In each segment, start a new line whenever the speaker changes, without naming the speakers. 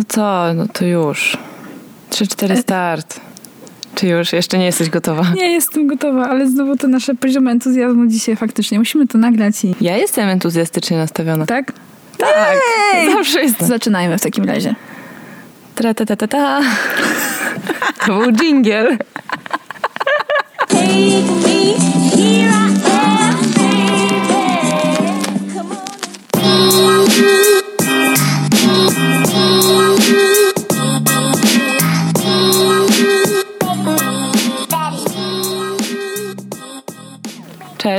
No co, no to już. 3-4 start. Czy już? Jeszcze nie jesteś gotowa?
Nie jestem gotowa, ale znowu to nasze poziom entuzjazmu dzisiaj faktycznie. Musimy to nagrać i...
Ja jestem entuzjastycznie nastawiona.
Tak?
Tak,
Jej!
zawsze jestem.
Zaczynajmy w takim razie.
Tra ta ta ta ta. To był dżingiel.
Take me, here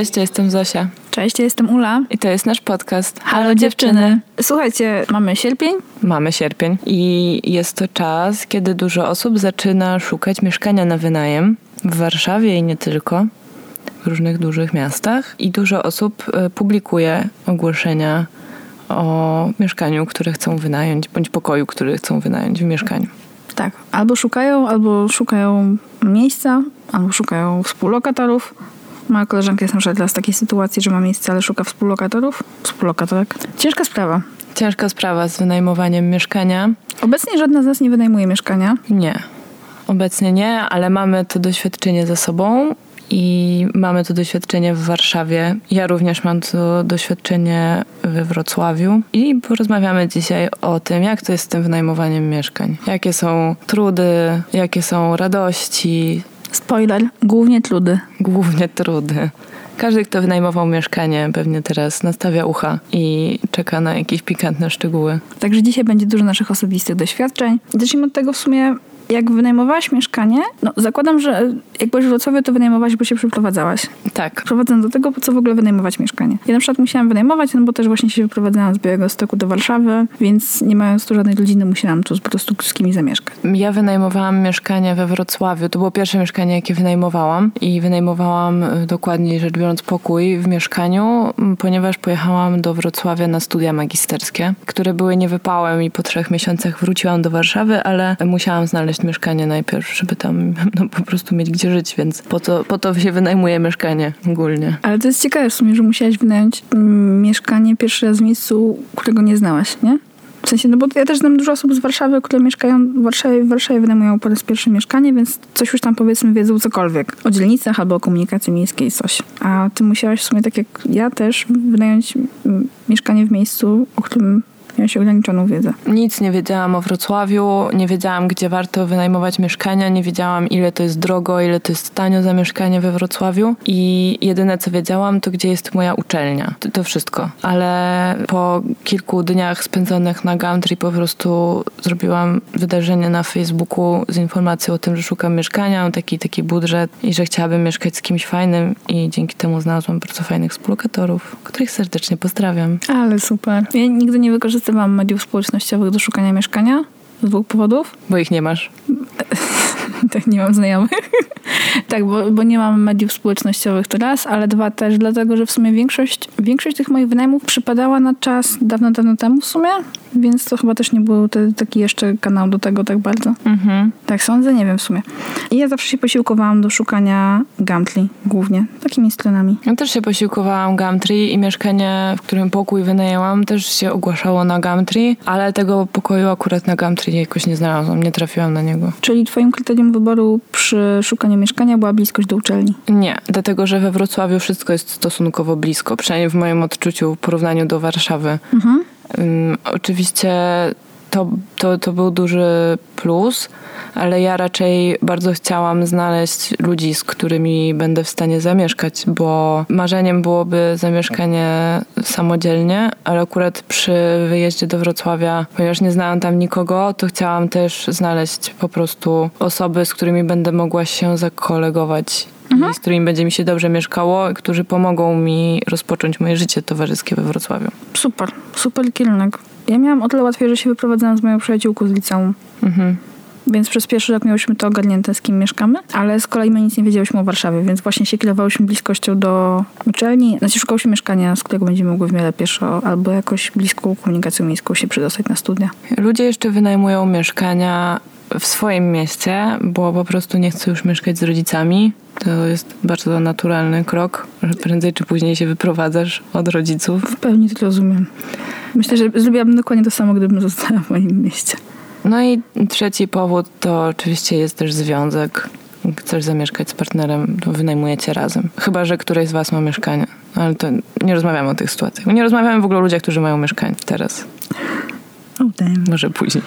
Cześć, ja jestem Zosia.
Cześć, ja jestem Ula.
I to jest nasz podcast.
Halo dziewczyny. Słuchajcie, mamy sierpień.
Mamy sierpień i jest to czas, kiedy dużo osób zaczyna szukać mieszkania na wynajem w Warszawie i nie tylko, w różnych dużych miastach. I dużo osób e, publikuje ogłoszenia o mieszkaniu, które chcą wynająć, bądź pokoju, który chcą wynająć w mieszkaniu.
Tak, albo szukają, albo szukają miejsca, albo szukają współlokatorów. Moja koleżanka jest na przykład teraz w takiej sytuacji, że ma miejsce, ale szuka współlokatorów. Współlokatorek. Ciężka sprawa.
Ciężka sprawa z wynajmowaniem mieszkania.
Obecnie żadna z nas nie wynajmuje mieszkania.
Nie. Obecnie nie, ale mamy to doświadczenie za sobą i mamy to doświadczenie w Warszawie. Ja również mam to doświadczenie we Wrocławiu i porozmawiamy dzisiaj o tym, jak to jest z tym wynajmowaniem mieszkań. Jakie są trudy, jakie są radości,
Spoiler, głównie trudy.
głównie trudy. Każdy, kto wynajmował mieszkanie, pewnie teraz nastawia ucha i czeka na jakieś pikantne szczegóły.
Także dzisiaj będzie dużo naszych osobistych doświadczeń. Zacznijmy od tego w sumie, jak wynajmowałaś mieszkanie. No, zakładam, że jak byłeś w Wrocławiu, to wynajmowałaś, bo się przeprowadzałaś.
Tak,
Prowadzę do tego, po co w ogóle wynajmować mieszkanie. Ja na przykład musiałam wynajmować, no bo też właśnie się wyprowadzałam z Białego Stoku do Warszawy, więc nie mając tu żadnej rodziny, musiałam tu po prostu z kimś zamieszkać.
Ja wynajmowałam mieszkanie we Wrocławiu. To było pierwsze mieszkanie, jakie wynajmowałam. I wynajmowałam y, dokładniej rzecz biorąc pokój w mieszkaniu, ponieważ pojechałam do Wrocławia na studia magisterskie, które były niewypałem i po trzech miesiącach wróciłam do Warszawy, ale musiałam znaleźć mieszkanie najpierw, żeby tam no, po prostu mieć gdzie żyć, więc po to, po to się wynajmuje mieszkanie ogólnie.
Ale to jest ciekawe w sumie, że musiałaś wynająć mm, mieszkanie pierwszy raz w miejscu, którego nie znałaś, nie? W sensie, no bo ja też znam dużo osób z Warszawy, które mieszkają w Warszawie, w Warszawie wynajmują po raz pierwszy mieszkanie, więc coś już tam powiedzmy wiedzą cokolwiek. O dzielnicach albo o komunikacji miejskiej coś. A ty musiałaś w sumie, tak jak ja też, wynająć mm, mieszkanie w miejscu, o którym miałaś ograniczoną wiedzę.
Nic nie wiedziałam o Wrocławiu, nie wiedziałam, gdzie warto wynajmować mieszkania, nie wiedziałam, ile to jest drogo, ile to jest tanio za mieszkanie we Wrocławiu. I jedyne, co wiedziałam, to gdzie jest moja uczelnia. To, to wszystko. Ale po kilku dniach spędzonych na Gumtree po prostu zrobiłam wydarzenie na Facebooku z informacją o tym, że szukam mieszkania, mam taki taki budżet i że chciałabym mieszkać z kimś fajnym i dzięki temu znalazłam bardzo fajnych współlokatorów, których serdecznie pozdrawiam.
Ale super. Ja nigdy nie wykorzystywałam mediów społecznościowych do szukania mieszkania z dwóch powodów.
Bo ich nie masz.
tak, nie mam znajomych. Tak, bo, bo nie mam mediów społecznościowych to raz, ale dwa też dlatego, że w sumie większość, większość tych moich wynajmów przypadała na czas dawno, dawno temu w sumie, więc to chyba też nie był te, taki jeszcze kanał do tego tak bardzo.
Mhm.
Tak sądzę, nie wiem w sumie. I ja zawsze się posiłkowałam do szukania Gumtree głównie, takimi stronami.
Ja też się posiłkowałam Gumtree i mieszkanie, w którym pokój wynajęłam, też się ogłaszało na Gumtree, ale tego pokoju akurat na Gumtree jakoś nie znalazłam, nie trafiłam na niego.
Czyli twoim kryterium wyboru przy szukaniu mieszkania była bliskość do uczelni.
Nie, dlatego że we Wrocławiu wszystko jest stosunkowo blisko, przynajmniej w moim odczuciu w porównaniu do Warszawy.
Mhm.
Ym, oczywiście to, to, to był duży plus, ale ja raczej bardzo chciałam znaleźć ludzi, z którymi będę w stanie zamieszkać, bo marzeniem byłoby zamieszkanie samodzielnie, ale akurat przy wyjeździe do Wrocławia, ponieważ nie znałam tam nikogo, to chciałam też znaleźć po prostu osoby, z którymi będę mogła się zakolegować. I z którymi będzie mi się dobrze mieszkało, i którzy pomogą mi rozpocząć moje życie towarzyskie we Wrocławiu.
Super, super kierunek. Ja miałam o tyle łatwiej, że się wyprowadzałam z moją przyjaciółką z liceum.
Mhm.
Więc przez pierwszy rok miałyśmy to ogarnięte, z kim mieszkamy, ale z kolei my nic nie wiedziałyśmy o Warszawie, więc właśnie się kierowałyśmy bliskością do uczelni. Znaczy szukałyśmy mieszkania, z którego będziemy mogły w miarę pieszo albo jakoś bliską komunikacją miejską się przedostać na studia.
Ludzie jeszcze wynajmują mieszkania w swoim mieście, bo po prostu nie chcą już mieszkać z rodzicami. To jest bardzo naturalny krok, że prędzej czy później się wyprowadzasz od rodziców.
W pełni to rozumiem. Myślę, że zrobiłabym dokładnie to samo, gdybym została w moim mieście.
No i trzeci powód to oczywiście jest też związek. Chcesz zamieszkać z partnerem, to wynajmujecie razem. Chyba, że któreś z was ma mieszkanie. Ale to nie rozmawiamy o tych sytuacjach. Nie rozmawiamy w ogóle o ludziach, którzy mają mieszkanie teraz.
Damn.
Może później.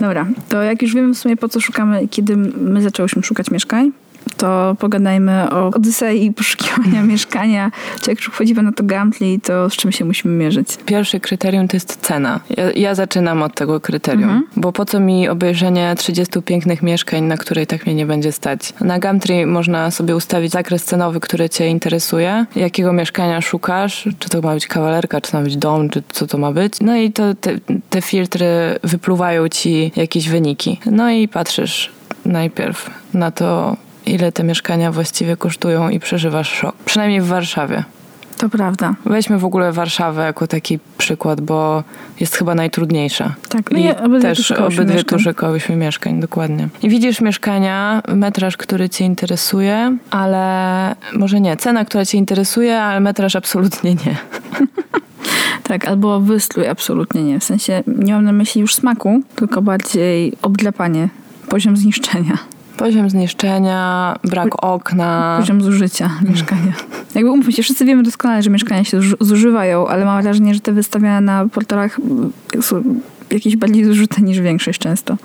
Dobra, to jak już wiemy w sumie po co szukamy, kiedy my zaczęłyśmy szukać mieszkań, to pogadajmy o Odysei i poszukiwania mieszkania. Czy jak już wchodzimy na to Gumtree, to z czym się musimy mierzyć?
Pierwsze kryterium to jest cena. Ja, ja zaczynam od tego kryterium, bo po co mi obejrzenie 30 pięknych mieszkań, na które i tak mnie nie będzie stać. Na Gumtree można sobie ustawić zakres cenowy, który cię interesuje, jakiego mieszkania szukasz, czy to ma być kawalerka, czy to ma być dom, czy co to ma być. No i to te, te filtry wypluwają ci jakieś wyniki. No i patrzysz najpierw na to, ile te mieszkania właściwie kosztują i przeżywasz szok. Przynajmniej w Warszawie.
To prawda.
Weźmy w ogóle Warszawę jako taki przykład, bo jest chyba najtrudniejsza.
Tak, no
I
obydwie
też obydwie szukałyśmy mieszkań, dokładnie. I widzisz mieszkania, metraż, który cię interesuje, ale może nie, cena, która cię interesuje, ale metraż absolutnie nie.
Tak, albo wystrój absolutnie nie. W sensie nie mam na myśli już smaku, tylko bardziej obdrapanie, poziom zniszczenia,
Poziom zniszczenia, brak okna.
poziom zużycia mieszkania. Jakby umówmy się, wszyscy wiemy doskonale, że mieszkania się zuży- zużywają, ale mam wrażenie, że te wystawiane na portalach mm, są jakieś bardziej zużyte niż większość często.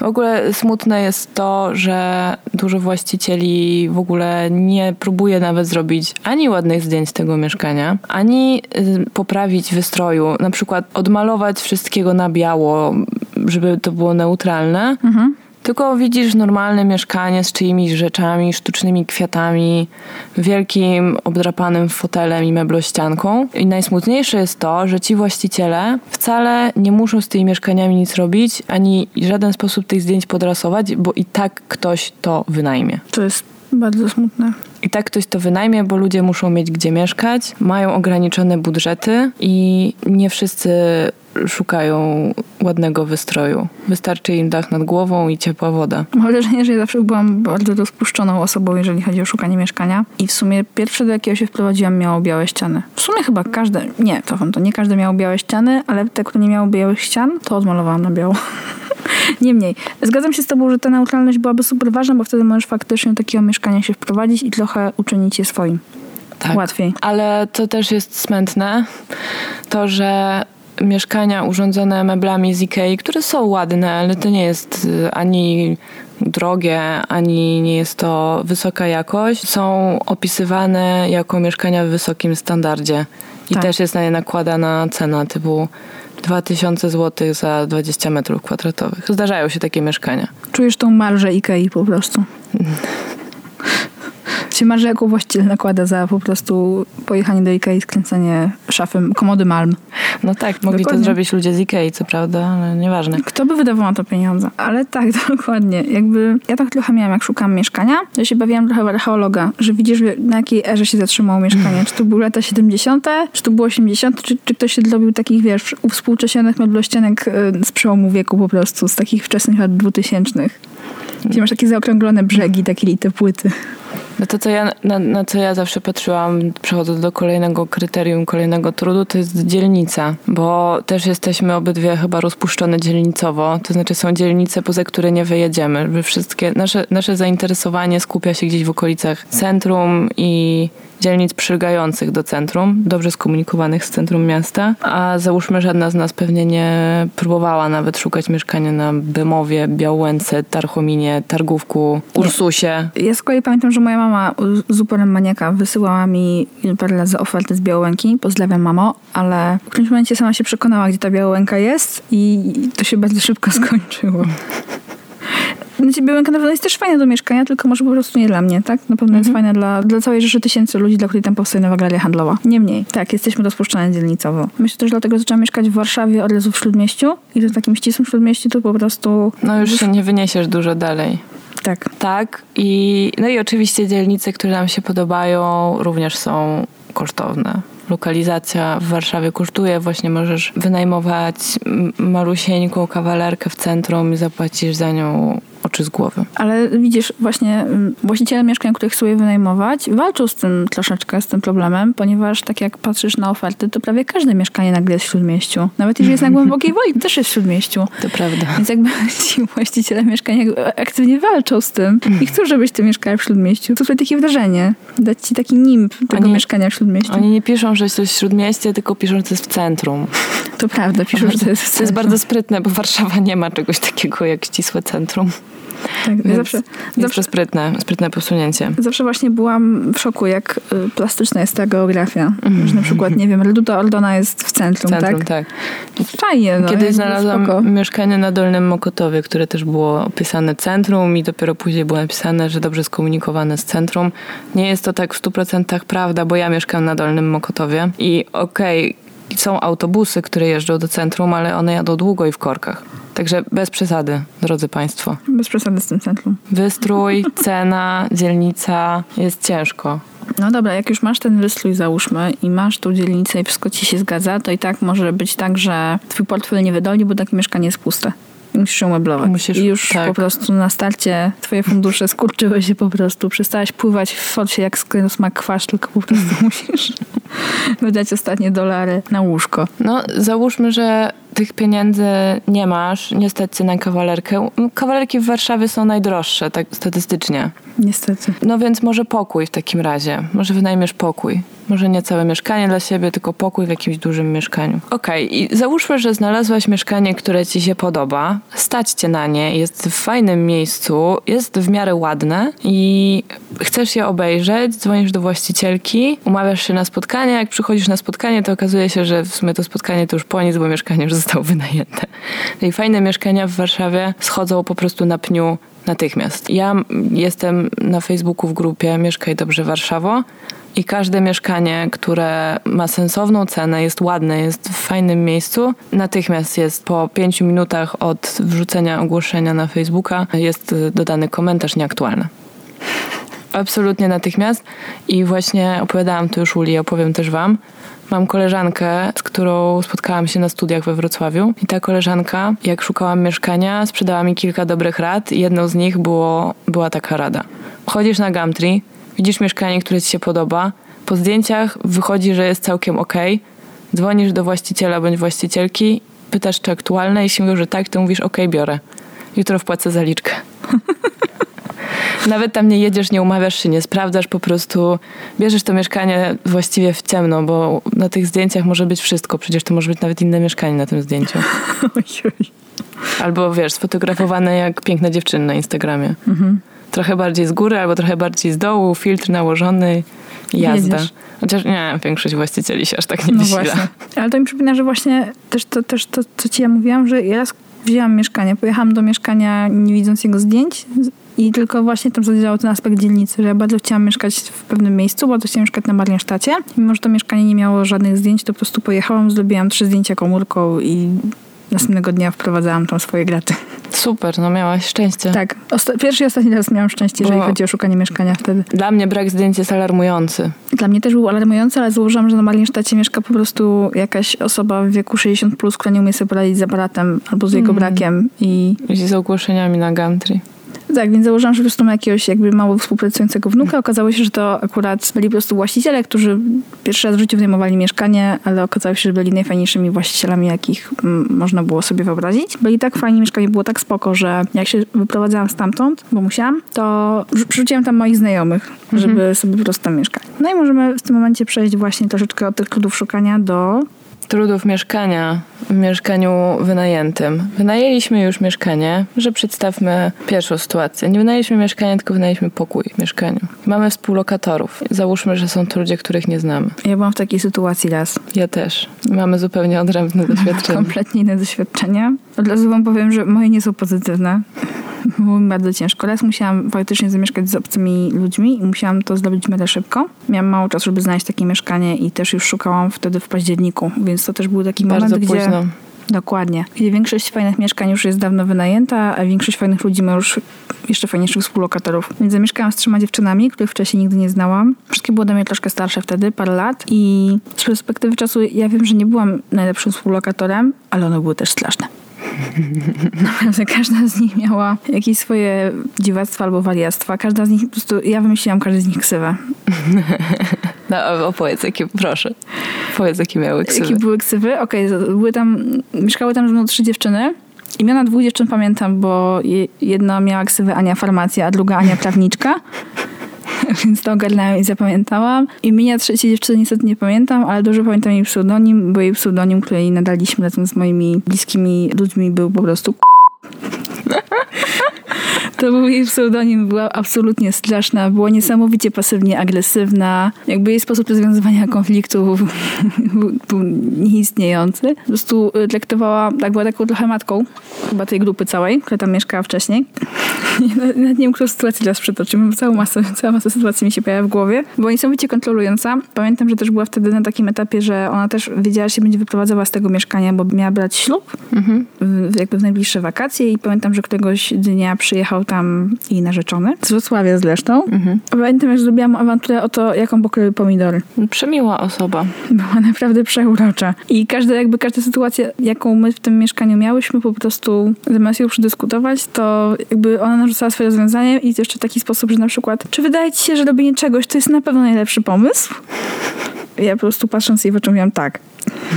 W ogóle smutne jest to, że dużo właścicieli w ogóle nie próbuje nawet zrobić ani ładnych zdjęć tego mieszkania, ani y, poprawić wystroju. Na przykład odmalować wszystkiego na biało, żeby to było neutralne. Tylko widzisz normalne mieszkanie z czyimiś rzeczami, sztucznymi kwiatami, wielkim obdrapanym fotelem i meblościanką. I najsmutniejsze jest to, że ci właściciele wcale nie muszą z tymi mieszkaniami nic robić, ani w żaden sposób tych zdjęć podrasować, bo i tak ktoś to wynajmie.
To jest bardzo smutne.
I tak ktoś to wynajmie, bo ludzie muszą mieć gdzie mieszkać, mają ograniczone budżety i nie wszyscy szukają ładnego wystroju. Wystarczy im dach nad głową i ciepła woda.
Mam wrażenie, że ja zawsze byłam bardzo rozpuszczoną osobą, jeżeli chodzi o szukanie mieszkania. I w sumie pierwsze, do jakiego się wprowadziłam, miało białe ściany. W sumie chyba każde, nie, to to nie każde miało białe ściany, ale te, które nie miały białych ścian, to odmalowałam na biało. Niemniej, zgadzam się z tobą, że ta neutralność byłaby super ważna, bo wtedy możesz faktycznie do takiego mieszkania się wprowadzić i trochę uczynić je swoim.
Tak.
Łatwiej.
Ale to też jest smętne, to, że mieszkania urządzone meblami z Ikei, które są ładne, ale to nie jest y, ani drogie, ani nie jest to wysoka jakość, są opisywane jako mieszkania w wysokim standardzie. I
Tak.
też jest na nie nakładana cena typu 2000 zł za 20 metrów kwadratowych. Zdarzają się takie mieszkania.
Czujesz tą marżę Ikei po prostu. Się marżę, jaką właściciel nakłada za po prostu pojechanie do Ikei, skręcenie szafy, komody Malm.
No tak, mogli
Dokładnie.
to zrobić ludzie z Ikei, co prawda, ale nieważne.
Kto by wydawał na to pieniądze? Ale tak, dokładnie. Jakby ja tak trochę miałam, jak szukałam mieszkania, że się bawiłam trochę w archeologa, że widzisz, na jakiej erze się zatrzymało mieszkanie. Czy to były lata 70., czy to było 80., czy, czy ktoś się zrobił takich, wiesz, uwspółcześnionych meblościanek z przełomu wieku po prostu, z takich wczesnych lat 2000. Gdzie masz takie zaokrąglone brzegi, takie lite płyty.
No to, co ja, na, na co ja zawsze patrzyłam, przechodząc do kolejnego kryterium, kolejnego trudu, to jest dzielnica, bo też jesteśmy obydwie chyba rozpuszczone dzielnicowo, to znaczy są dzielnice, poza które nie wyjedziemy. Wy Wszystkie, nasze, nasze zainteresowanie skupia się gdzieś w okolicach centrum i dzielnic przylegających do centrum, dobrze skomunikowanych z centrum miasta, a załóżmy żadna z nas pewnie nie próbowała nawet szukać mieszkania na Bemowie, Białęce, Tarchominie, Targówku, Ursusie.
Ja z kolei pamiętam, że moja mama z uporem maniaka wysyłała mi parę razy oferty z Białołęki. Pozdrawiam, mamo, ale w którymś momencie sama się przekonała, gdzie ta Białołęka jest i to się bardzo szybko skończyło. Znaczy, Białęka na pewno jest też fajna do mieszkania, tylko może po prostu nie dla mnie, tak? Na pewno jest fajna dla, dla całej rzeszy tysięcy ludzi, dla której tam powstaje nowa galeria handlowa. Niemniej, tak, jesteśmy rozpuszczone dzielnicowo. Myślę też dlatego, że zaczęłam mieszkać w Warszawie od razu w Śródmieściu i w takim ścisłym Śródmieściu to po prostu...
No już się nie wyniesiesz dużo dalej.
Tak.
Tak. I, no i oczywiście dzielnice, które nam się podobają, również są kosztowne. Lokalizacja w Warszawie kosztuje, właśnie możesz wynajmować malusieńką kawalerkę w centrum i zapłacisz za nią oczy z głowy.
Ale widzisz, właśnie mm, właściciele mieszkań, których chcą je wynajmować, walczą z tym troszeczkę, z tym problemem, ponieważ tak jak patrzysz na oferty, to prawie każde mieszkanie nagle jest w śródmieściu. Nawet jeżeli jest na głębokiej woli, to też jest w śródmieściu.
To prawda.
Więc jakby ci właściciele mieszkań aktywnie walczą z tym i chcą, żebyś ty mieszkała w śródmieściu. To takie wrażenie. Dać ci taki nimb tego
Oni-
mieszkania w śródmieściu.
Oni nie piszą, że to jest śródmieście, tylko piszą, że to jest w centrum.
To prawda, piszą, że to jest...
To jest bardzo sprytne, bo Warszawa nie ma czegoś takiego jak ścisłe centrum.
Tak,
Więc
zawsze, zawsze,
sprytne, sprytne posunięcie.
zawsze właśnie byłam w szoku, jak y, plastyczna jest ta geografia.
Mhm.
Że na przykład, nie wiem, Reduta Ordona jest w centrum,
Centrum,
tak?
tak.
Fajnie, no.
Kiedyś znalazłam
spoko.
mieszkanie na Dolnym Mokotowie, które też było opisane centrum i dopiero później było napisane, że dobrze skomunikowane z centrum. Nie jest to tak w 100% prawda, bo ja mieszkam na Dolnym Mokotowie i okej, są autobusy, które jeżdżą do centrum, ale one jadą długo i w korkach. Także bez przesady, drodzy Państwo.
Bez przesady z tym centrum.
Wystrój, cena, dzielnica, jest ciężko.
No dobra, jak już masz ten wystrój, załóżmy, i masz tą dzielnicę i wszystko ci się zgadza, to i tak może być tak, że twój portfel nie wydolni, bo takie mieszkanie jest puste. Musisz ją meblować.
Musisz-
I już
tak.
po prostu na starcie twoje fundusze skurczyły się po prostu. Przestałaś pływać w forsie jak smak kwasz, tylko po prostu musisz wydać ostatnie dolary na łóżko.
No, załóżmy, że tych pieniędzy nie masz, nie stać cię na kawalerkę. Kawalerki w Warszawie są najdroższe, tak statystycznie.
Niestety.
No więc może pokój w takim razie. Może wynajmiesz pokój. Może nie całe mieszkanie dla siebie, tylko pokój w jakimś dużym mieszkaniu. Okej, i załóżmy, że znalazłaś mieszkanie, które ci się podoba, stać cię na nie, jest w fajnym miejscu, jest w miarę ładne i chcesz je obejrzeć, dzwonisz do właścicielki, umawiasz się na spotkanie, jak przychodzisz na spotkanie, to okazuje się, że w sumie to spotkanie to już po nic, bo mieszkanie już zostało wynajęte. I fajne mieszkania w Warszawie schodzą po prostu na pniu natychmiast. Ja jestem na Facebooku w grupie Mieszkaj Dobrze Warszawo i każde mieszkanie, które ma sensowną cenę, jest ładne, jest w fajnym miejscu, natychmiast jest po pięciu minutach od wrzucenia ogłoszenia na Facebooka jest y, dodany komentarz nieaktualny. Absolutnie natychmiast i właśnie opowiadałam to już Uli, opowiem też wam. Mam koleżankę, z którą spotkałam się na studiach we Wrocławiu i ta koleżanka, jak szukałam mieszkania, sprzedała mi kilka dobrych rad jedną z nich było, była taka rada. Chodzisz na Gumtree, widzisz mieszkanie, które ci się podoba, po zdjęciach wychodzi, że jest całkiem okej, dzwonisz do właściciela bądź właścicielki, pytasz czy aktualne, jeśli mówią, że tak, to mówisz okej, biorę. Jutro wpłacę zaliczkę. Nawet tam nie jedziesz, nie umawiasz się, nie sprawdzasz, po prostu bierzesz to mieszkanie właściwie w ciemno, bo na tych zdjęciach może być wszystko. Przecież to może być nawet inne mieszkanie na tym zdjęciu. Albo wiesz, sfotografowane jak piękne dziewczyny na Instagramie. Trochę bardziej z góry, albo trochę bardziej z dołu, filtr nałożony i jazda.
Jedziesz.
Chociaż nie, większość właścicieli się aż tak nie
No
wysila.
właśnie. Ale to mi przypomina, że właśnie też to, też to, co ci ja mówiłam, że ja wzięłam mieszkanie, pojechałam do mieszkania nie widząc jego zdjęć i tylko właśnie tam zadziałał ten aspekt dzielnicy, że ja bardzo chciałam mieszkać w pewnym miejscu, bardzo chciałam mieszkać na Mariensztacie. Mimo, że to mieszkanie nie miało żadnych zdjęć, to po prostu pojechałam, zrobiłam trzy zdjęcia komórką i następnego dnia wprowadzałam tam swoje graty.
Super, no miałaś szczęście.
Tak. Osta- pierwszy i ostatni raz miałam szczęście, jeżeli
Bo-
chodzi o szukanie mieszkania wtedy.
Dla mnie brak zdjęć jest alarmujący.
Dla mnie też był alarmujący, ale założyłam, że na Mariensztacie mieszka po prostu jakaś osoba w wieku 60+, plus, która nie umie sobie poradzić z aparatem albo z jego brakiem i
I z ogłoszeniami na Gumtree.
Tak, więc założyłam, że po prostu ma jakiegoś jakby mało współpracującego wnuka. Okazało się, że to akurat byli po prostu właściciele, którzy pierwszy raz w życiu wynajmowali mieszkanie, ale okazało się, że byli najfajniejszymi właścicielami, jakich mm, można było sobie wyobrazić. Byli tak fajni, mieszkanie było tak spoko, że jak się wyprowadzałam stamtąd, bo musiałam, to przerzuciłam tam moich znajomych, żeby sobie po prostu tam mieszkać. No i możemy w tym momencie przejść właśnie troszeczkę od tych trudów szukania do
Trudów mieszkania w mieszkaniu wynajętym. Wynajęliśmy już mieszkanie, że przedstawmy pierwszą sytuację. Nie wynajęliśmy mieszkania, tylko wynajęliśmy pokój w mieszkaniu. Mamy współlokatorów. Załóżmy, że są to ludzie, których nie znamy.
Ja byłam w takiej sytuacji raz.
Ja też. Mamy zupełnie odrębne doświadczenie.
Kompletnie inne doświadczenia. Od razu wam powiem, że moje nie są pozytywne. Było mi bardzo ciężko. Raz musiałam faktycznie zamieszkać z obcymi ludźmi i musiałam to zrobić miarę szybko. Miałam mało czasu, żeby znaleźć takie mieszkanie i też już szukałam wtedy w październiku, więc to też był taki
Bardzo
moment, gdzie...
późno.
Dokładnie. Gdzie większość fajnych mieszkań już jest dawno wynajęta, a większość fajnych ludzi ma już jeszcze fajniejszych współlokatorów. Więc zamieszkałam z trzema dziewczynami, których wcześniej nigdy nie znałam. Wszystkie były ode mnie troszkę starsze wtedy, parę lat. I z perspektywy czasu ja wiem, że nie byłam najlepszym współlokatorem, ale one były też straszne. Naprawdę każda z nich miała jakieś swoje dziwactwa albo wariactwa. Każda z nich, po prostu ja wymyśliłam każdy z nich ksywę.
No, opowiedz, jakie, proszę. Powiedz, jakie miały ksywy.
Jakie były ksywy? Okej, z- były tam, mieszkały tam ze mną trzy dziewczyny. Imiona dwóch dziewczyn pamiętam, bo je, jedna miała ksywę Ania Farmacja, a druga Ania Prawniczka. Więc to ogarnęłam i zapamiętałam. Imienia trzeciej dziewczyny niestety nie pamiętam, ale dobrze pamiętam jej pseudonim, bo jej pseudonim, który nadaliśmy razem z moimi bliskimi ludźmi był po prostu To był jej pseudonim, była absolutnie straszna, była niesamowicie pasywnie agresywna. Jakby jej sposób rozwiązywania konfliktów był, był nieistniejący. Po prostu y, traktowała, tak była taką trochę matką chyba tej grupy całej, która tam mieszkała wcześniej. Nie, Nawet nie wiem, którą sytuację teraz przytoczymy, bo całą masę, cała masa sytuacji mi się pojawia w głowie. Była niesamowicie kontrolująca. Pamiętam, że też była wtedy na takim etapie, że ona też wiedziała, że się będzie wyprowadzała z tego mieszkania, bo miała brać ślub w, jakby w najbliższe wakacje i pamiętam, że któregoś dnia przyjechał tam jej narzeczony, z Wrocławia zresztą. Pamiętam, jak zrobiłam awanturę o to, jaką pokroił pomidory.
Przemiła osoba.
Była naprawdę przeurocza. I każda, jakby każda sytuacja, jaką my w tym mieszkaniu miałyśmy, po prostu zamiast ją przedyskutować, to jakby ona narzucała swoje rozwiązanie i jeszcze w taki sposób, że na przykład, czy wydaje ci się, że robienie czegoś to jest na pewno najlepszy pomysł? Ja po prostu patrząc jej w oczy mówiłam tak.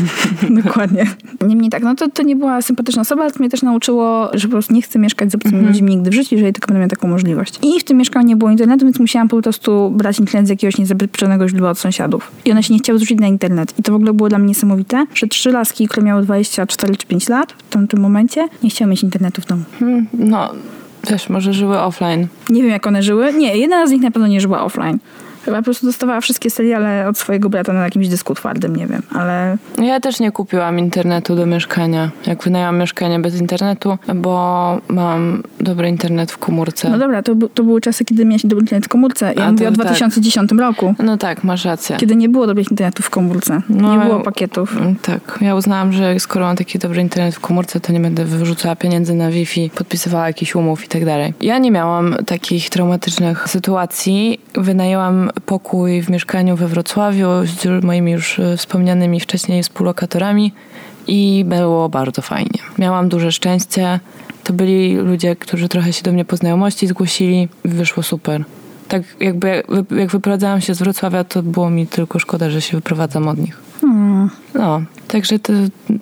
Dokładnie. Niemniej tak, no to, to nie była sympatyczna osoba, ale to mnie też nauczyło, że po prostu nie chcę mieszkać z obcymi ludźmi nigdy w życiu, jeżeli tylko będę miała taką możliwość. I w tym mieszkaniu nie było internetu, więc musiałam po prostu brać internet z jakiegoś niezabezpieczonego źródła od sąsiadów. I one się nie chciały zrzucić na internet. I to w ogóle było dla mnie niesamowite, że trzy laski, które miały 24 czy 5 lat w tamtym momencie, nie chciały mieć internetu w domu.
Hmm, No, wiesz, może żyły offline.
Nie wiem, jak one żyły. Nie, jedna z nich na pewno nie żyła offline. Chyba po prostu dostawała wszystkie seriale od swojego brata na jakimś dysku twardym, nie wiem, ale
Ja też nie kupiłam internetu do mieszkania. Jak wynajęłam mieszkanie bez internetu, bo mam dobry internet w komórce.
No dobra, to, to były czasy, kiedy miałeś dobry internet w komórce. Ja
A,
mówię
to
o
tak.
2010 roku,
No tak, masz rację.
kiedy nie było dobrych internetów w komórce.
No,
nie było pakietów.
Mm, Tak, ja uznałam, że skoro mam taki dobry internet w komórce, to nie będę wyrzucała pieniędzy na Wi-Fi, podpisywała jakichś umów i tak dalej. Ja nie miałam takich traumatycznych sytuacji. Wynajęłam pokój w mieszkaniu we Wrocławiu z moimi już e, wspomnianymi wcześniej współlokatorami i było bardzo fajnie. Miałam duże szczęście. To byli ludzie, którzy trochę się do mnie po znajomości zgłosili wyszło super. Tak jakby jak- jak wyprowadzałam się z Wrocławia, to było mi tylko szkoda, że się wyprowadzam od nich.
Hmm.
No, także to,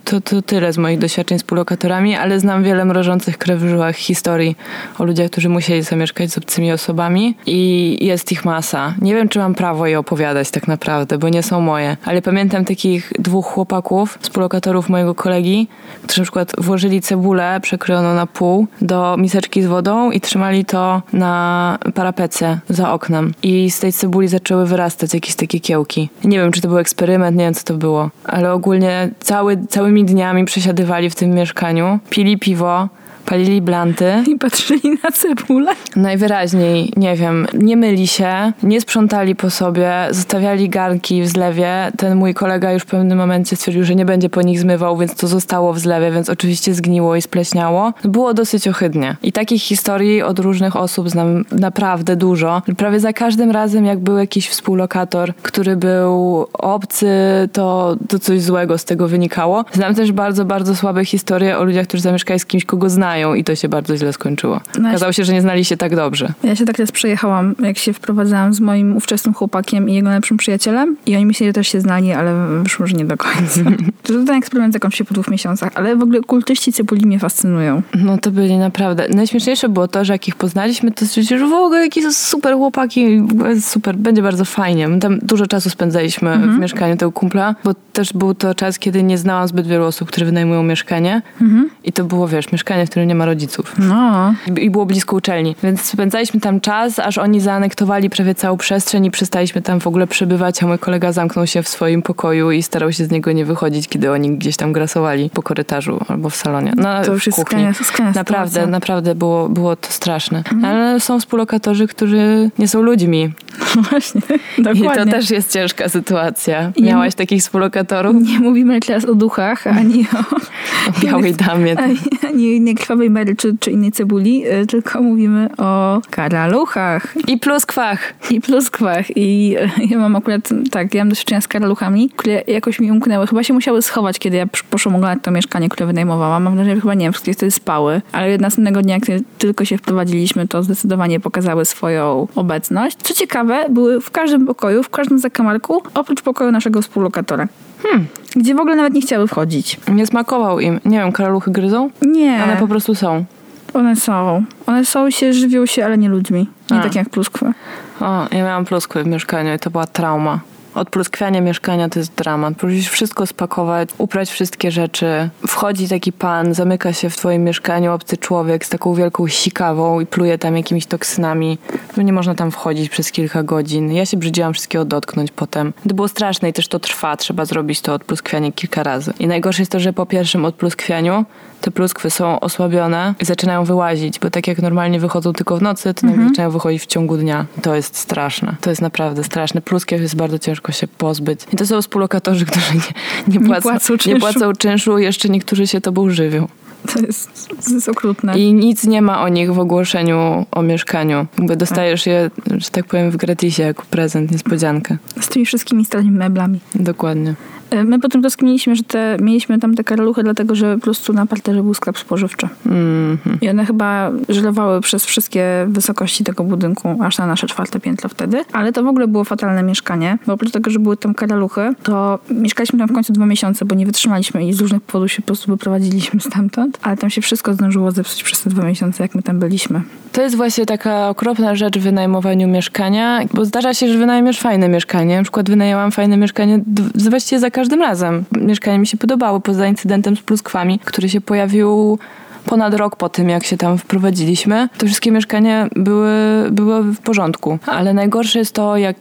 to, to tyle z moich doświadczeń z współlokatorami, ale znam wiele mrożących krew w żyłach historii o ludziach, którzy musieli zamieszkać z obcymi osobami i jest ich masa. Nie wiem, czy mam prawo je opowiadać tak naprawdę, bo nie są moje, ale pamiętam takich dwóch chłopaków, współlokatorów mojego kolegi, którzy na przykład włożyli cebulę przekrojoną na pół do miseczki z wodą i trzymali to na parapecie za oknem. I z tej cebuli zaczęły wyrastać jakieś takie kiełki. Nie wiem, czy to był eksperyment, nie wiem, co to było, ale ogólnie cały, całymi dniami przesiadywali w tym mieszkaniu, pili piwo, palili blanty.
I patrzyli na cebulę.
Najwyraźniej, nie wiem, nie myli się, nie sprzątali po sobie, zostawiali garnki w zlewie. Ten mój kolega już w pewnym momencie stwierdził, że nie będzie po nich zmywał, więc to zostało w zlewie, więc oczywiście zgniło i spleśniało. Było dosyć ohydnie. I takich historii od różnych osób znam naprawdę dużo. Prawie za każdym razem, jak był jakiś współlokator, który był obcy, to, to coś złego z tego wynikało. Znam też bardzo, bardzo słabe historie o ludziach, którzy zamieszkali z kimś, kogo znają i to się bardzo źle skończyło.
No,
Okazało się, że nie znali się tak dobrze.
Ja się tak raz przejechałam, jak się wprowadzałam z moim ówczesnym chłopakiem i jego najlepszym przyjacielem. I oni myśleli, że też się znali, ale wyszło, że nie do końca. to ten eksperyment zakończył się po dwóch miesiącach. Ale w ogóle kultyści cebuli mnie fascynują.
No to byli naprawdę. Najśmieszniejsze było to, że jak ich poznaliśmy, to stwierdzili, że w ogóle jakie są super chłopaki, super, będzie bardzo fajnie. My tam dużo czasu spędzaliśmy w mieszkaniu tego kumpla, bo też był to czas, kiedy nie znałam zbyt wielu osób, które wynajmują mieszkanie. I to było, wiesz, mieszkanie, w którym nie ma rodziców.
No.
I było blisko uczelni. Więc spędzaliśmy tam czas, aż oni zaanektowali prawie całą przestrzeń i przestaliśmy tam w ogóle przebywać, a mój kolega zamknął się w swoim pokoju i starał się z niego nie wychodzić, kiedy oni gdzieś tam grasowali po korytarzu albo w salonie. No,
To już jest
kuchni. Naprawdę,
sytuacja.
naprawdę było, było to straszne. Ale są współlokatorzy, którzy nie są ludźmi.
Właśnie,
I
dokładnie.
to też jest ciężka sytuacja.
I nie
Miałaś takich współlokatorów?
Nie mówimy teraz o duchach, ani o,
O białej damie.
ani, ani o innej Mary czy, czy innej cebuli, y, tylko mówimy o karaluchach
I pluskwach.
i pluskwach. I y, ja mam akurat, tak, ja mam doświadczenia z karaluchami, które jakoś mi umknęły. Chyba się musiały schować, kiedy ja poszłam oglądać to mieszkanie, które wynajmowałam. Mam wrażenie, że chyba nie wiem, wszystkie wtedy spały, ale następnego dnia, kiedy tylko się wprowadziliśmy, to zdecydowanie pokazały swoją obecność. Co ciekawe, były w każdym pokoju, w każdym zakamarku, oprócz pokoju naszego współlokatora. Gdzie w ogóle nawet nie chciały wchodzić.
Nie smakował im. Nie wiem, karaluchy gryzą?
Nie,
One po prostu są.
one są. One są się żywią się, ale nie ludźmi. Nie
A.
tak jak pluskwy.
O, ja miałam pluskwy w mieszkaniu i to była trauma. Odpluskwianie mieszkania to jest dramat. Musisz wszystko spakować, uprać wszystkie rzeczy. Wchodzi taki pan, zamyka się w twoim mieszkaniu obcy człowiek z taką wielką sikawą i pluje tam jakimiś toksynami. No nie można tam wchodzić przez kilka godzin. Ja się brzydziłam wszystkiego dotknąć potem. To było straszne i też to trwa. Trzeba zrobić to odpluskwianie kilka razy. I najgorsze jest to, że po pierwszym odpluskwianiu te pluskwy są osłabione i zaczynają wyłazić, bo tak jak normalnie wychodzą tylko w nocy, to nagle zaczynają wychodzić w ciągu dnia. To jest straszne. To jest naprawdę straszne. Pluskiew jest bardzo ciężko się pozbyć. I to są współlokatorzy, którzy nie, nie, płacą,
płacą
nie
czynszu.
płacą czynszu, jeszcze niektórzy się tobą żywią.
To jest, to jest okrutne.
I nic nie ma o nich w ogłoszeniu o mieszkaniu. Jakby dostajesz je, że tak powiem, w gratisie jako prezent, niespodziankę.
Z tymi wszystkimi starymi meblami.
Dokładnie.
E, My potem rozkminiliśmy, że te, mieliśmy tam te karaluchy, dlatego że po prostu na parterze był sklep spożywczy.
Mhm.
I one chyba żerowały przez wszystkie wysokości tego budynku, aż na nasze czwarte piętro wtedy. Ale to w ogóle było fatalne mieszkanie, bo oprócz tego, że były tam karaluchy, to mieszkaliśmy tam w końcu dwa miesiące, bo nie wytrzymaliśmy i z różnych powodów się po prostu wyprowadziliśmy stamtąd. Ale tam się wszystko zdążyło zepsuć przez te dwa miesiące, jak my tam byliśmy.
To jest właśnie taka okropna rzecz w wynajmowaniu mieszkania, bo zdarza się, że wynajmiesz fajne mieszkanie. Na przykład wynajęłam fajne mieszkanie właściwie za każdym razem. Mieszkanie mi się podobało, poza incydentem z pluskwami, który się pojawił ponad rok po tym, jak się tam wprowadziliśmy. To wszystkie mieszkania były, były w porządku. Ale najgorsze jest to, jak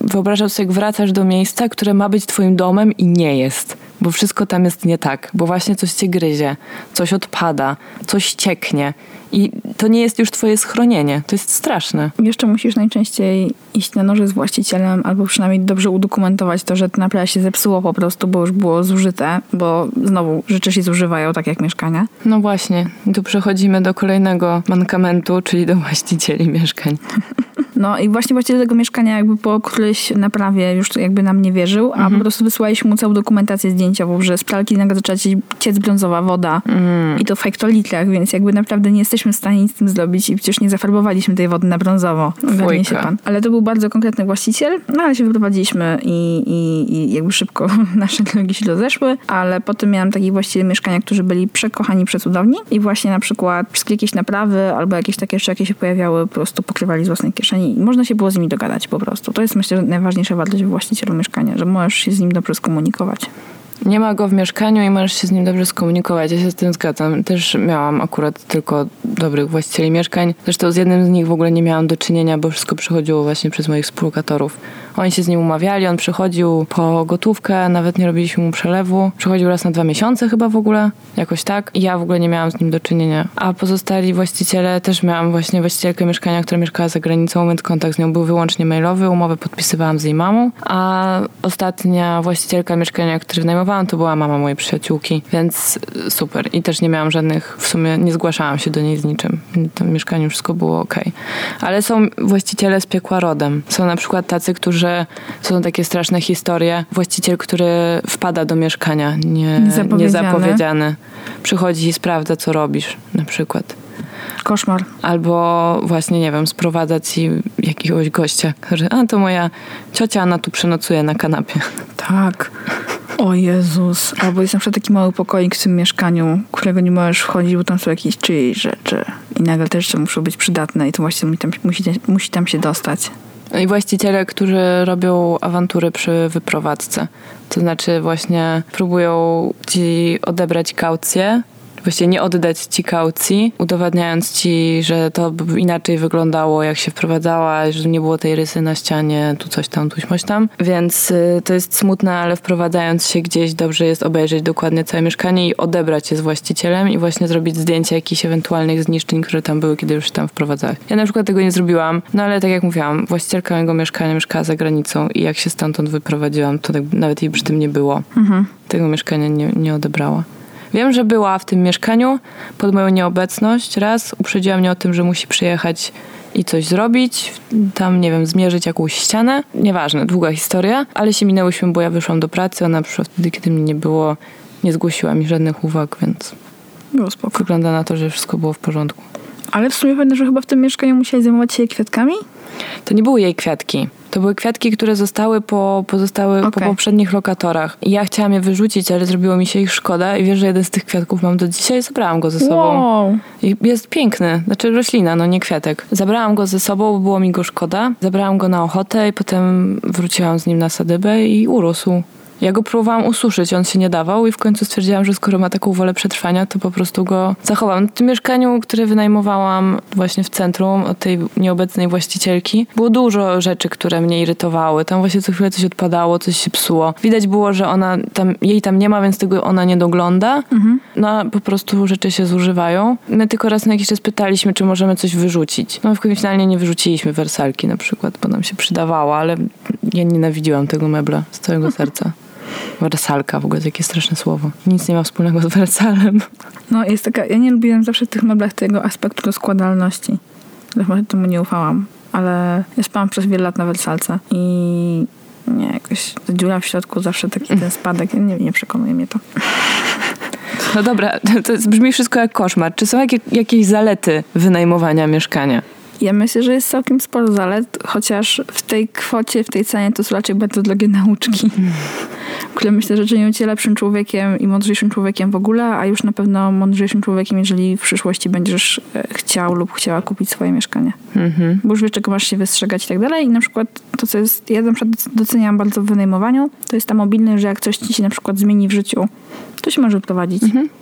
wyobrażasz sobie, jak wracasz do miejsca, które ma być twoim domem i nie jest. Bo wszystko tam jest nie tak, bo właśnie coś cię gryzie, coś odpada, coś cieknie. I to nie jest już twoje schronienie. To jest straszne.
Jeszcze musisz najczęściej iść na noże z właścicielem, albo przynajmniej dobrze udokumentować to, że to naprawdę się zepsuło po prostu, bo już było zużyte, bo znowu rzeczy się zużywają, tak jak mieszkania.
No właśnie, I tu przechodzimy do kolejnego mankamentu, czyli do właścicieli mieszkań.
No i właśnie właściciel tego mieszkania jakby po którejś naprawie już jakby nam nie wierzył, a po prostu wysłaliśmy mu całą dokumentację zdjęciową, że z pralki nagle zaczęła ciec brązowa woda i to w hektolitrach, więc jakby naprawdę nie jesteśmy w stanie nic z tym zrobić i przecież nie zafarbowaliśmy tej wody na brązowo. Ogarnie się pan. Ale to był bardzo konkretny właściciel, no ale się wyprowadziliśmy i, i, i jakby szybko nasze drogi się rozeszły, ale potem miałam takich właścicieli mieszkania, którzy byli przekochani, przecudowni i właśnie na przykład wszystkie jakieś naprawy albo jakieś takie rzeczy, jakie się pojawiały, po prostu pokrywali z własnej kieszeni i można się było z nimi dogadać po prostu. To jest myślę, najważniejsza wartość w właścicielu mieszkania, że możesz się z nim dobrze skomunikować.
Nie ma go w mieszkaniu i możesz się z nim dobrze skomunikować. Ja się z tym zgadzam. Też miałam akurat tylko dobrych właścicieli mieszkań. Zresztą z jednym z nich w ogóle nie miałam do czynienia, bo wszystko przychodziło właśnie przez moich współlokatorów. Oni się z nim umawiali, on przychodził po gotówkę, nawet nie robiliśmy mu przelewu. Przychodził raz na dwa miesiące chyba w ogóle, jakoś tak. Ja w ogóle nie miałam z nim do czynienia. A pozostali właściciele, też miałam właśnie właścicielkę mieszkania, która mieszkała za granicą, więc kontakt z nią był wyłącznie mailowy. Umowę podpisywałam z jej mamą. A ostatnia właścicielka mieszkania, który wynajmowałam, to była mama mojej przyjaciółki, więc super. I też nie miałam żadnych, w sumie nie zgłaszałam się do niej z niczym. W tym mieszkaniu wszystko było ok. Ale są właściciele z piekła rodem. Są na przykład tacy, którzy, są takie straszne historie. Właściciel, który wpada do mieszkania, nie,
Niezapowiedziany.
niezapowiedziany. Przychodzi i sprawdza, co robisz, na przykład.
Koszmar.
Albo właśnie, nie wiem, sprowadza ci jakiegoś gościa, który, a to moja ciocia, ona tu przenocuje na kanapie.
Tak. O Jezus. Albo jest na przykład taki mały pokoik w tym mieszkaniu, którego nie możesz wchodzić, bo tam są jakieś czyjeś rzeczy. I nagle też jeszcze muszą być przydatne i to właściwie tam, musi, musi tam się dostać.
I właściciele, którzy robią awantury przy wyprowadzce. To znaczy właśnie próbują ci odebrać kaucję, właściwie nie oddać ci kaucji, udowadniając ci, że to by inaczej wyglądało, jak się wprowadzałaś, że nie było tej rysy na ścianie, tu coś tam, tu coś tam. Więc y, to jest smutne, ale wprowadzając się gdzieś dobrze jest obejrzeć dokładnie całe mieszkanie i odebrać je z właścicielem i właśnie zrobić zdjęcie jakichś ewentualnych zniszczeń, które tam były, kiedy już się tam wprowadzałeś. Ja na przykład tego nie zrobiłam, no ale tak jak mówiłam, właścicielka mojego mieszkania mieszkała za granicą i jak się stamtąd wyprowadziłam, to tak nawet jej przy tym nie było. Tego mieszkania nie, nie odebrała. Wiem, że była w tym mieszkaniu pod moją nieobecność raz. Uprzedziła mnie o tym, że musi przyjechać i coś zrobić, tam, nie wiem, zmierzyć jakąś ścianę. Nieważne, długa historia, ale się minęłyśmy, bo ja wyszłam do pracy, ona przyszła wtedy, kiedy mnie nie było, nie zgłosiła mi żadnych uwag, więc
Było spoko.
wygląda na to, że wszystko było w porządku.
Ale w sumie pamiętam, że chyba w tym mieszkaniu musiałeś zajmować się kwiatkami?
To nie były jej kwiatki. To były kwiatki, które zostały po, pozostały po
Okej.
poprzednich lokatorach. I ja chciałam je wyrzucić, ale zrobiło mi się ich szkoda i wiesz, że jeden z tych kwiatków mam do dzisiaj zabrałam go ze sobą.
Wow.
I Jest piękny, znaczy roślina, no nie kwiatek. Zabrałam go ze sobą, bo było mi go szkoda. Zabrałam go na ochotę i potem wróciłam z nim na sadybę i urósł. Ja go próbowałam ususzyć, on się nie dawał i w końcu stwierdziłam, że skoro ma taką wolę przetrwania, to po prostu go zachowam. W tym mieszkaniu, które wynajmowałam właśnie w centrum od tej nieobecnej właścicielki, było dużo rzeczy, które mnie irytowały. Tam właśnie co chwilę coś odpadało, coś się psuło. Widać było, że ona tam, jej tam nie ma, więc tego ona nie dogląda. No a po prostu rzeczy się zużywają. My tylko raz na jakiś czas pytaliśmy, czy możemy coś wyrzucić. No w końcu finalnie nie wyrzuciliśmy wersalki na przykład, bo nam się przydawała, ale ja nienawidziłam tego mebla z całego serca. Wersalka w ogóle, jakie straszne słowo. Nic nie ma wspólnego z wersalem.
No jest taka, ja nie lubiłam zawsze w tych meblach tego aspektu rozkładalności. Chyba temu nie ufałam. Ale ja spałam przez wiele lat na wersalce i nie, jakoś dziura w środku, zawsze taki ten spadek, nie, nie przekonuje mnie to.
No dobra, to brzmi wszystko jak koszmar. Czy są jakie, jakieś zalety wynajmowania mieszkania?
Ja myślę, że jest całkiem sporo zalet, chociaż w tej kwocie, w tej cenie to są raczej bardzo drogie nauczki, które myślę, że czynią cię lepszym człowiekiem i mądrzejszym człowiekiem w ogóle, a już na pewno mądrzejszym człowiekiem, jeżeli w przyszłości będziesz e, chciał lub chciała kupić swoje mieszkanie.
Mhm.
Bo już wiesz, czego masz się wystrzegać i tak dalej. I na przykład to, co jest, ja na przykład doceniam bardzo w wynajmowaniu, to jest ta mobilność, że jak coś ci się na przykład zmieni w życiu, to się może wyprowadzić. I,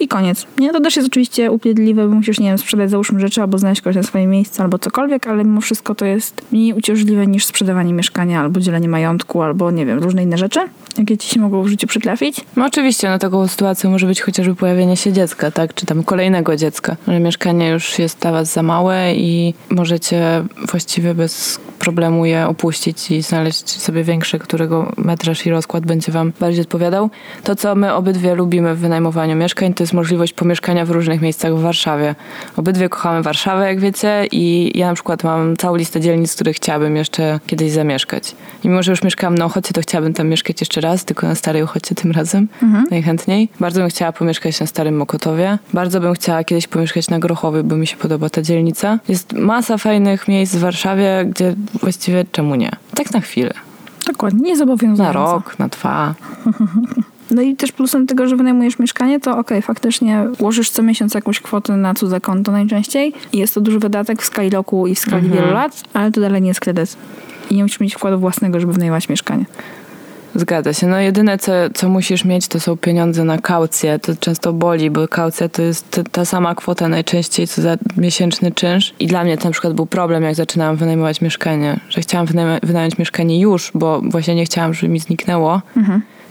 I koniec. Nie, to też jest oczywiście upiedliwe, bo musisz, nie wiem, sprzedać załóżmy rzeczy, albo znaleźć kogoś na swoje miejsce, albo cokolwiek, ale mimo wszystko to jest mniej uciążliwe niż sprzedawanie mieszkania, albo dzielenie majątku, albo nie wiem, różne inne rzeczy, jakie ci się mogą w życiu przytrafić.
No oczywiście, no taką sytuacją może być chociażby pojawienie się dziecka, tak? Czy tam kolejnego dziecka. Że mieszkanie już jest dla was za małe i możecie właściwie bez problemu je opuścić i znaleźć sobie większe, którego metraż i rozkład będzie wam bardziej odpowiadał. To, co my obydwie lubimy w wynajmowaniu mieszkań, to jest możliwość pomieszkania w różnych miejscach w Warszawie. Obydwie kochamy Warszawę, jak wiecie, i ja na przykład mam całą listę dzielnic, w których chciałabym jeszcze kiedyś zamieszkać. I mimo, że już mieszkałam na Ochocie, to chciałabym tam mieszkać jeszcze raz, tylko na Starej Ochocie tym razem, najchętniej. Bardzo bym chciała pomieszkać na Starym Mokotowie. Bardzo bym chciała kiedyś pomieszkać na Grochowie, bo mi się podoba ta dzielnica. Jest masa fajnych miejsc w Warszawie, gdzie właściwie czemu nie? Tak na chwilę.
Dokładnie, nie zobowiązująco.
Na rok, na dwa.
No i też plusem tego, że wynajmujesz mieszkanie, to okej, faktycznie łożysz co miesiąc jakąś kwotę na cudze konto najczęściej i jest to duży wydatek w skali roku i w skali wielu lat, ale to dalej nie jest kredyt. I nie musisz mieć wkładu własnego, żeby wynajmować mieszkanie.
Zgadza się. No jedyne, co, co musisz mieć, to są pieniądze na kaucję. To często boli, bo kaucja to jest ta sama kwota najczęściej, co za miesięczny czynsz. I dla mnie to na przykład był problem, jak zaczynałam wynajmować mieszkanie. Że chciałam wynajm- wynająć mieszkanie już, bo właśnie nie chciałam, żeby mi zniknęło.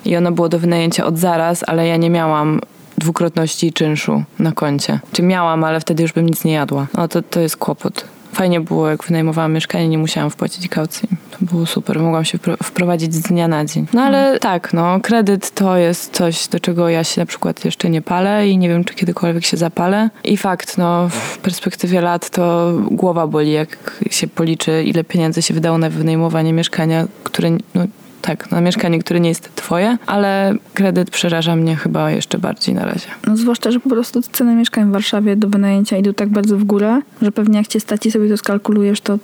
I ono było do wynajęcia od zaraz, ale ja nie miałam dwukrotności czynszu na koncie. Czy miałam, ale wtedy już bym nic nie jadła. No to, to jest kłopot. Fajnie było, jak wynajmowałam mieszkanie, nie musiałam wpłacić kaucji. To było super, mogłam się wpro- wprowadzić z dnia na dzień. No ale tak, no, kredyt to jest coś, do czego ja się na przykład jeszcze nie palę i nie wiem, czy kiedykolwiek się zapalę. I fakt, no, w perspektywie lat to głowa boli, jak się policzy, ile pieniędzy się wydało na wynajmowanie mieszkania, które, no, tak, na mieszkanie, które nie jest twoje, ale kredyt przeraża mnie chyba jeszcze bardziej na razie.
No zwłaszcza, że po prostu ceny mieszkań w Warszawie do wynajęcia idą tak bardzo w górę, że pewnie jak cię stać i sobie to skalkulujesz, to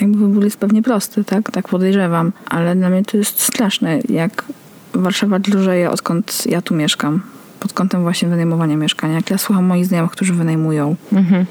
jakby wybór jest pewnie prosty, tak? Tak podejrzewam. Ale dla mnie to jest straszne, jak Warszawa drożeje, odkąd ja tu mieszkam. Pod kątem właśnie wynajmowania mieszkania. Jak ja słucham moich znajomych, którzy wynajmują
Mhm.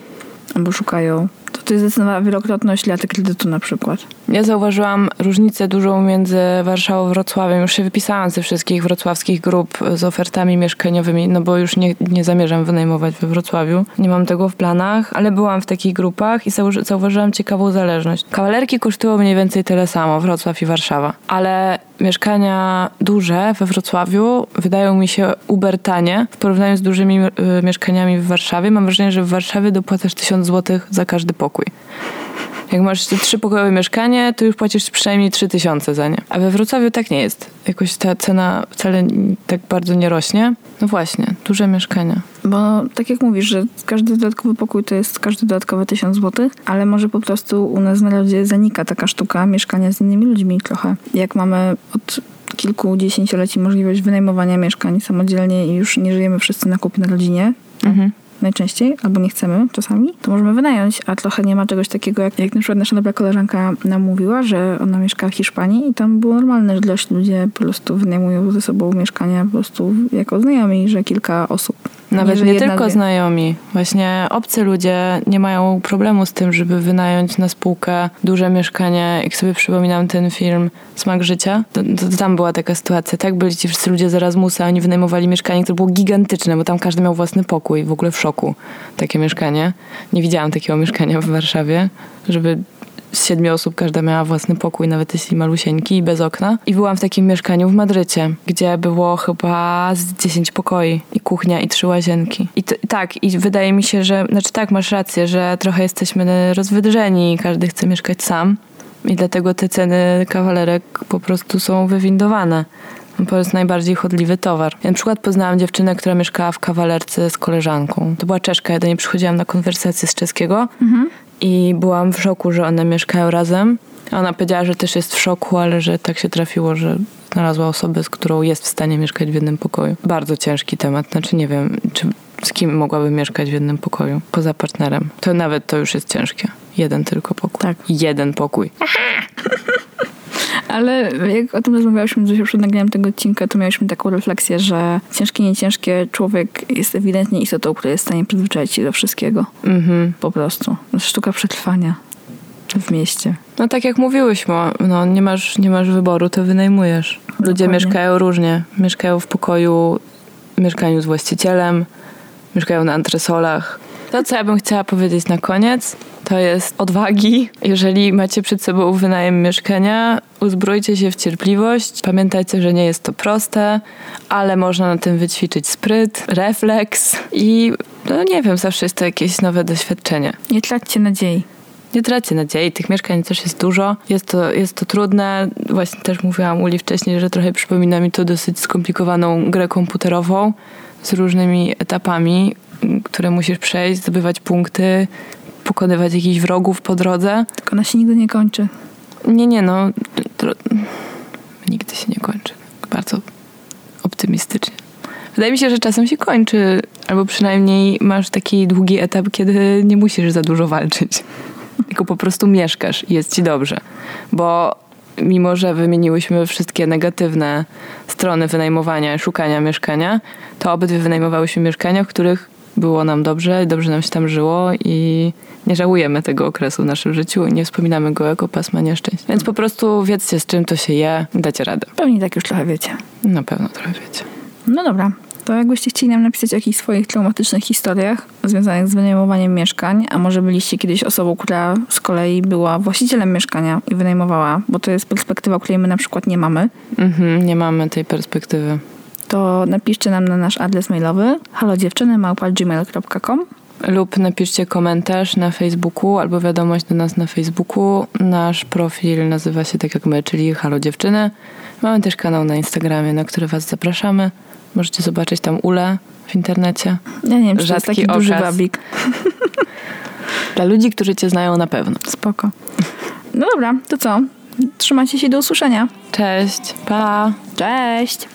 albo szukają, to jest zdecydowana wielokrotność lat kredytu na przykład.
Ja zauważyłam różnicę dużą między Warszawą a Wrocławiem. Już się wypisałam ze wszystkich wrocławskich grup z ofertami mieszkaniowymi, no bo już nie, nie zamierzam wynajmować we Wrocławiu. Nie mam tego w planach, ale byłam w takich grupach i zauważy- zauważyłam ciekawą zależność. Kawalerki kosztują mniej więcej tyle samo, Wrocław i Warszawa. Ale mieszkania duże we Wrocławiu wydają mi się uber tanie w porównaniu z dużymi y, mieszkaniami w Warszawie. Mam wrażenie, że w Warszawie dopłacasz 1000 zł za każdy pokój. Jak masz trzypokojowe mieszkanie, to już płacisz przynajmniej 3000 za nie. A we Wrocławiu tak nie jest. Jakoś ta cena wcale tak bardzo nie rośnie. No właśnie, duże mieszkania.
Bo tak jak mówisz, że każdy dodatkowy pokój to jest każdy dodatkowy 1000 zł, ale może po prostu u nas w narodzie zanika taka sztuka mieszkania z innymi ludźmi trochę. Jak mamy od kilku dziesięcioleci możliwość wynajmowania mieszkań samodzielnie i już nie żyjemy wszyscy na kupie na rodzinie,
Mhm.
Najczęściej, albo nie chcemy czasami, to możemy wynająć, a trochę nie ma czegoś takiego, jak, jak na przykład nasza dobra koleżanka nam mówiła, że ona mieszka w Hiszpanii i tam było normalne, że dość ludzie po prostu wynajmują ze sobą mieszkania po prostu jako znajomi, że kilka osób.
Nawet nie,
jedna,
tylko znajomi. Właśnie obcy ludzie nie mają problemu z tym, żeby wynająć na spółkę duże mieszkanie. Jak sobie przypominam ten film Smak Życia, to, to tam była taka sytuacja. Tak byli ci wszyscy ludzie z Erasmusa, oni wynajmowali mieszkanie, które było gigantyczne, bo tam każdy miał własny pokój. W ogóle w szoku takie mieszkanie. Nie widziałam takiego mieszkania w Warszawie, żeby z siedmiu osób każda miała własny pokój, nawet jeśli malusieńki i bez okna. I byłam w takim mieszkaniu w Madrycie, gdzie było chyba z 10 pokoi i kuchnia i trzy łazienki. I tak, i wydaje mi się, że, znaczy tak, masz rację, że trochę jesteśmy rozwydrzeni i każdy chce mieszkać sam. I dlatego te ceny kawalerek po prostu są wywindowane. No, To jest najbardziej chodliwy towar. Ja na przykład poznałam dziewczynę, która mieszkała w kawalerce z koleżanką. To była Czeszka, ja do niej przychodziłam na konwersację z czeskiego i byłam w szoku, że one mieszkają razem. Ona powiedziała, że też jest w szoku, ale że tak się trafiło, że znalazła osobę, z którą jest w stanie mieszkać w jednym pokoju. Bardzo ciężki temat. Znaczy nie wiem, czy z kim mogłaby mieszkać w jednym pokoju poza partnerem. To nawet to już jest ciężkie. Jeden tylko pokój.
Tak.
Jeden pokój.
Ale jak o tym rozmawiałyśmy Zosią przed nagraniem tego odcinka, to miałyśmy taką refleksję, że ciężkie, nie ciężkie, człowiek jest ewidentnie istotą, która jest w stanie przyzwyczaić się do wszystkiego.
Mhm.
Po prostu. Sztuka przetrwania w mieście.
No tak jak mówiłyśmy, no, nie, masz, nie masz wyboru, to wynajmujesz. Ludzie
Dokładnie.
mieszkają różnie. Mieszkają w pokoju, mieszkaniu z właścicielem, mieszkają na antresolach. To, co ja bym chciała powiedzieć na koniec, to jest odwagi. Jeżeli macie przed sobą wynajem mieszkania, uzbrójcie się w cierpliwość. Pamiętajcie, że nie jest to proste, ale można na tym wyćwiczyć spryt, refleks i no nie wiem, zawsze jest to jakieś nowe doświadczenie.
Nie traćcie nadziei.
Nie traćcie nadziei, tych mieszkań też jest dużo. Jest to, jest to trudne. Właśnie też mówiłam Uli wcześniej, że trochę przypomina mi to dosyć skomplikowaną grę komputerową z różnymi etapami, które musisz przejść, zdobywać punkty, pokonywać jakichś wrogów po drodze.
Tylko ona się nigdy nie kończy.
Nie, nie, no. To, nigdy się nie kończy. Bardzo optymistycznie. Wydaje mi się, że czasem się kończy, albo przynajmniej masz taki długi etap, kiedy nie musisz za dużo walczyć. Tylko po prostu mieszkasz i jest ci dobrze. Bo mimo, że wymieniłyśmy wszystkie negatywne strony wynajmowania i szukania mieszkania, to obydwie wynajmowałyśmy mieszkania, w których było nam dobrze, dobrze nam się tam żyło i nie żałujemy tego okresu w naszym życiu i nie wspominamy go jako pasma nieszczęść. Więc po prostu wiedzcie, z czym to się je, dacie radę.
Pewnie tak już trochę wiecie.
Na pewno trochę wiecie.
No dobra. To jakbyście chcieli nam napisać o jakichś swoich traumatycznych historiach związanych z wynajmowaniem mieszkań, a może byliście kiedyś osobą, która z kolei była właścicielem mieszkania i wynajmowała, bo to jest perspektywa, której my na przykład nie mamy,
Mhm, nie mamy tej perspektywy.
To napiszcie nam na nasz adres mailowy halodziewczyny.gmail.com
Lub napiszcie komentarz na Facebooku albo wiadomość do nas na Facebooku. Nasz profil nazywa się tak jak my, czyli Halo Dziewczyny. Mamy też kanał na Instagramie, na który Was zapraszamy. Możecie zobaczyć tam Ule w internecie.
Ja nie wiem, czy to jest taki duży wabik.
Dla ludzi, którzy Cię znają na pewno.
Spoko. No dobra, to co? Trzymajcie się do usłyszenia.
Cześć. Pa.
Cześć.